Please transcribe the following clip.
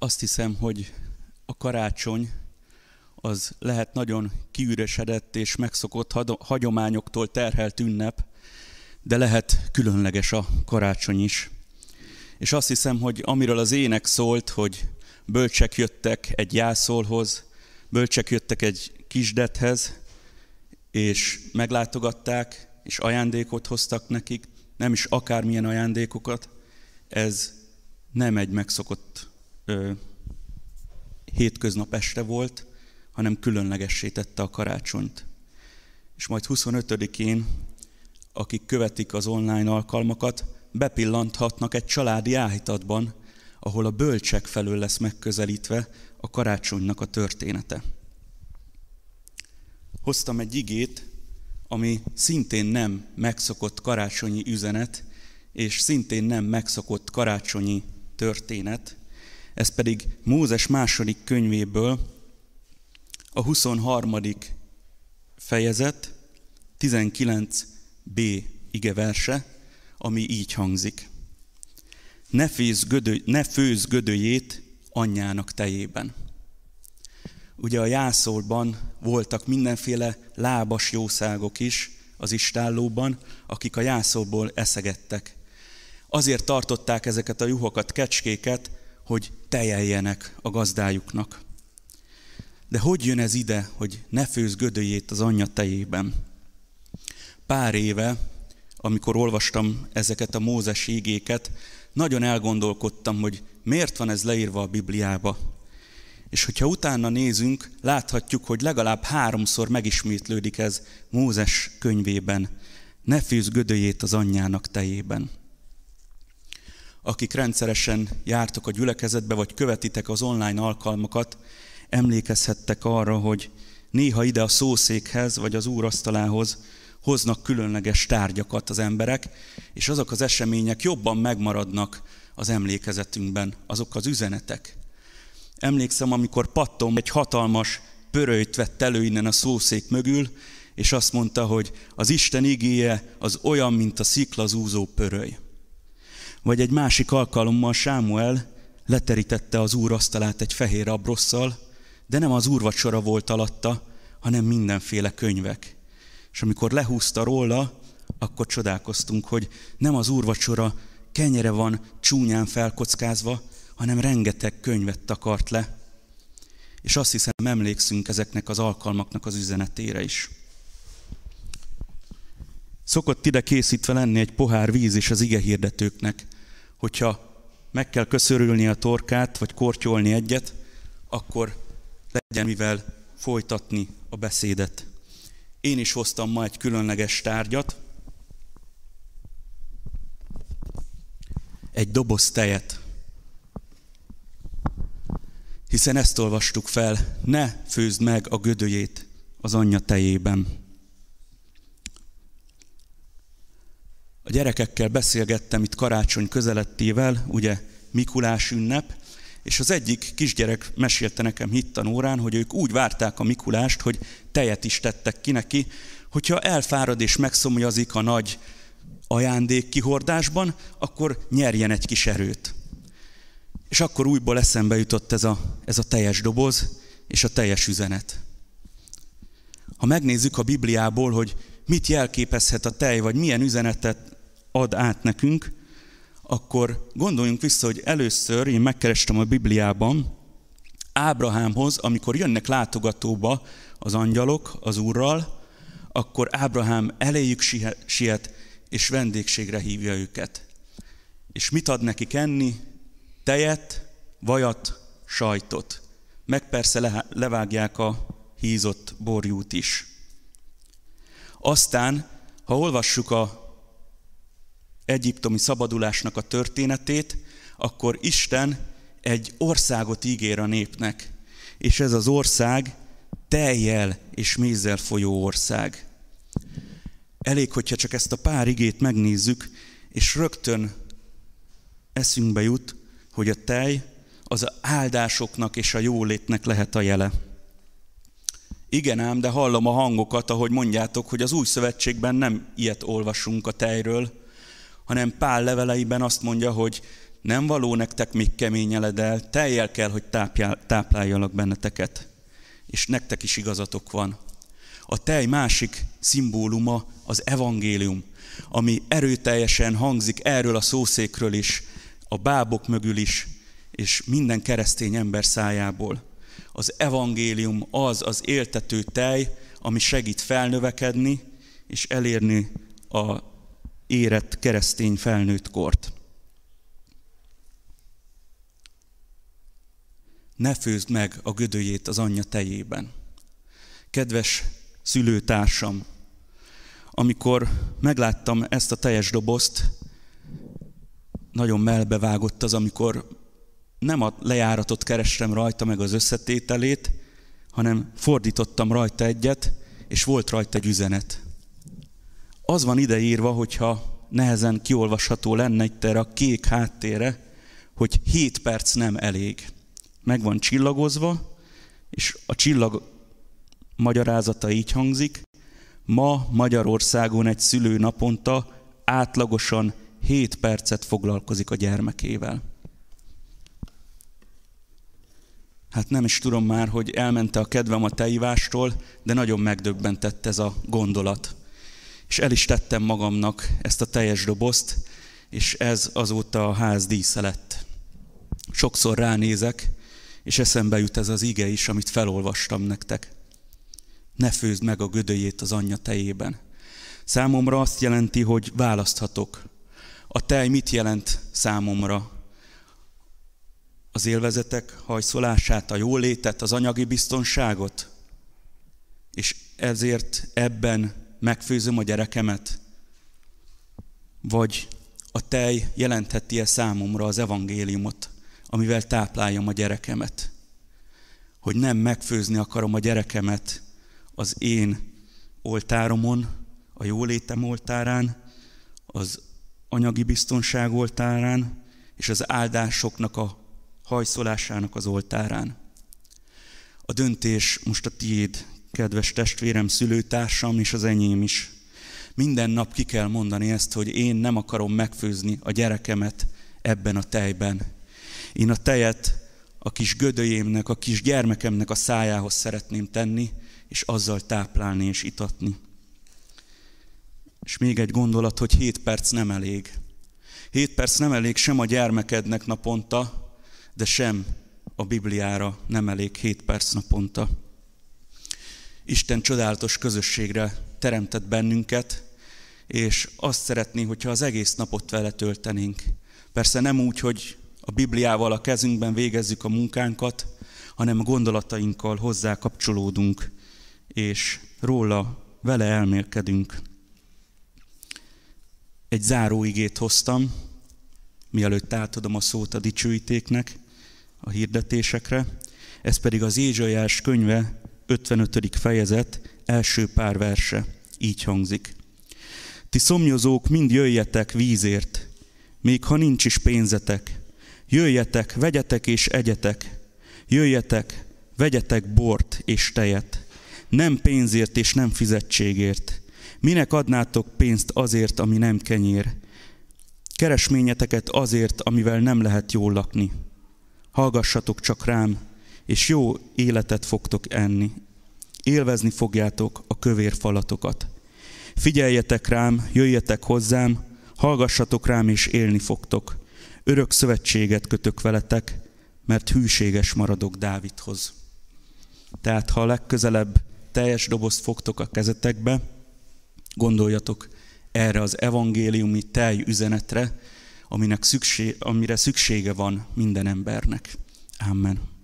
Azt hiszem, hogy a karácsony az lehet nagyon kiüresedett és megszokott hagyományoktól terhelt ünnep, de lehet különleges a karácsony is. És azt hiszem, hogy amiről az ének szólt, hogy bölcsek jöttek egy jászolhoz, bölcsek jöttek egy kisdethez, és meglátogatták, és ajándékot hoztak nekik, nem is akármilyen ajándékokat, ez nem egy megszokott ö, hétköznap este volt, hanem különlegessé tette a karácsonyt. És majd 25-én, akik követik az online alkalmakat, bepillanthatnak egy családi áhítatban, ahol a bölcsek felől lesz megközelítve a karácsonynak a története. Hoztam egy igét, ami szintén nem megszokott karácsonyi üzenet, és szintén nem megszokott karácsonyi történet, ez pedig Mózes második könyvéből a 23. fejezet 19b igeverse, ami így hangzik. Ne, főz gödő, ne főz gödőjét anyjának tejében. Ugye a jászolban voltak mindenféle lábas jószágok is az istállóban, akik a jászolból eszegettek. Azért tartották ezeket a juhokat, kecskéket, hogy tejeljenek a gazdájuknak. De hogy jön ez ide, hogy ne főz gödőjét az anyja tejében? Pár éve, amikor olvastam ezeket a Mózes ígéket, nagyon elgondolkodtam, hogy miért van ez leírva a Bibliába. És hogyha utána nézünk, láthatjuk, hogy legalább háromszor megismétlődik ez Mózes könyvében. Ne fűz gödőjét az anyjának tejében. Akik rendszeresen jártok a gyülekezetbe, vagy követitek az online alkalmakat, emlékezhettek arra, hogy néha ide a szószékhez, vagy az úrasztalához hoznak különleges tárgyakat az emberek, és azok az események jobban megmaradnak az emlékezetünkben, azok az üzenetek. Emlékszem, amikor pattom egy hatalmas pörölyt vett elő innen a szószék mögül, és azt mondta, hogy az Isten igéje az olyan, mint a sziklazúzó pöröly. Vagy egy másik alkalommal Sámuel leterítette az úr asztalát egy fehér abrosszal, de nem az úrvacsora volt alatta, hanem mindenféle könyvek. És amikor lehúzta róla, akkor csodálkoztunk, hogy nem az úrvacsora kenyere van csúnyán felkockázva, hanem rengeteg könyvet takart le. És azt hiszem, emlékszünk ezeknek az alkalmaknak az üzenetére is. Szokott ide készítve lenni egy pohár víz is az ige hirdetőknek, hogyha meg kell köszörülni a torkát, vagy kortyolni egyet, akkor legyen mivel folytatni a beszédet. Én is hoztam ma egy különleges tárgyat, egy doboz tejet. Hiszen ezt olvastuk fel, ne főzd meg a gödőjét az anyja tejében. Gyerekekkel beszélgettem itt karácsony közelettével, ugye Mikulás ünnep, és az egyik kisgyerek mesélte nekem hittanórán, hogy ők úgy várták a Mikulást, hogy tejet is tettek ki neki, hogyha elfárad és megszomjazik a nagy ajándék kihordásban, akkor nyerjen egy kis erőt. És akkor újból eszembe jutott ez a, ez a teljes doboz és a teljes üzenet. Ha megnézzük a Bibliából, hogy mit jelképezhet a tej, vagy milyen üzenetet ad át nekünk, akkor gondoljunk vissza, hogy először én megkerestem a Bibliában Ábrahámhoz, amikor jönnek látogatóba az angyalok az Úrral, akkor Ábrahám eléjük siet, és vendégségre hívja őket. És mit ad nekik enni? Tejet, vajat, sajtot. Meg persze levágják a hízott borjút is. Aztán, ha olvassuk a egyiptomi szabadulásnak a történetét, akkor Isten egy országot ígér a népnek, és ez az ország teljel és mézzel folyó ország. Elég, hogyha csak ezt a pár igét megnézzük, és rögtön eszünkbe jut, hogy a tej az a áldásoknak és a jólétnek lehet a jele. Igen ám, de hallom a hangokat, ahogy mondjátok, hogy az új szövetségben nem ilyet olvasunk a tejről, hanem Pál leveleiben azt mondja, hogy nem való nektek még keményeledel, teljel kell, hogy tápjál, tápláljalak benneteket. És nektek is igazatok van. A tej másik szimbóluma az evangélium, ami erőteljesen hangzik erről a szószékről is, a bábok mögül is, és minden keresztény ember szájából. Az evangélium az az éltető tej, ami segít felnövekedni és elérni a érett keresztény felnőtt kort. Ne főzd meg a gödőjét az anyja tejében. Kedves szülőtársam, amikor megláttam ezt a teljes dobozt, nagyon melbevágott az, amikor nem a lejáratot kerestem rajta, meg az összetételét, hanem fordítottam rajta egyet, és volt rajta egy üzenet. Az van ideírva, hogyha nehezen kiolvasható lenne itt erre a kék háttérre, hogy 7 perc nem elég. Meg van csillagozva, és a csillag magyarázata így hangzik, ma Magyarországon egy szülő naponta átlagosan 7 percet foglalkozik a gyermekével. Hát nem is tudom már, hogy elmente a kedvem a teivástól, de nagyon megdöbbentett ez a gondolat. És el is tettem magamnak ezt a teljes dobozt, és ez azóta a ház dísze lett. Sokszor ránézek, és eszembe jut ez az ige is, amit felolvastam nektek. Ne főzd meg a gödöjét az anyja tejében. Számomra azt jelenti, hogy választhatok. A tej mit jelent számomra? az élvezetek hajszolását, a jólétet, az anyagi biztonságot, és ezért ebben megfőzöm a gyerekemet? Vagy a tej jelentheti-e számomra az evangéliumot, amivel tápláljam a gyerekemet? Hogy nem megfőzni akarom a gyerekemet az én oltáromon, a jólétem oltárán, az anyagi biztonság oltárán, és az áldásoknak a hajszolásának az oltárán. A döntés most a tiéd, kedves testvérem, szülőtársam és az enyém is. Minden nap ki kell mondani ezt, hogy én nem akarom megfőzni a gyerekemet ebben a tejben. Én a tejet a kis gödöjémnek, a kis gyermekemnek a szájához szeretném tenni, és azzal táplálni és itatni. És még egy gondolat, hogy 7 perc nem elég. 7 perc nem elég sem a gyermekednek naponta, de sem a Bibliára nem elég 7 perc naponta. Isten csodálatos közösségre teremtett bennünket, és azt szeretné, hogyha az egész napot vele töltenénk. Persze nem úgy, hogy a Bibliával a kezünkben végezzük a munkánkat, hanem a gondolatainkkal hozzá kapcsolódunk, és róla vele elmélkedünk. Egy záróigét hoztam, mielőtt átadom a szót a dicsőítéknek a hirdetésekre, ez pedig az Ézsaiás könyve 55. fejezet első pár verse. Így hangzik. Ti szomjozók, mind jöjjetek vízért, még ha nincs is pénzetek. Jöjjetek, vegyetek és egyetek. Jöjjetek, vegyetek bort és tejet. Nem pénzért és nem fizetségért. Minek adnátok pénzt azért, ami nem kenyér? Keresményeteket azért, amivel nem lehet jól lakni hallgassatok csak rám, és jó életet fogtok enni. Élvezni fogjátok a kövér falatokat. Figyeljetek rám, jöjjetek hozzám, hallgassatok rám, és élni fogtok. Örök szövetséget kötök veletek, mert hűséges maradok Dávidhoz. Tehát, ha a legközelebb teljes dobozt fogtok a kezetekbe, gondoljatok erre az evangéliumi tej üzenetre, aminek szükség, amire szüksége van minden embernek. Amen.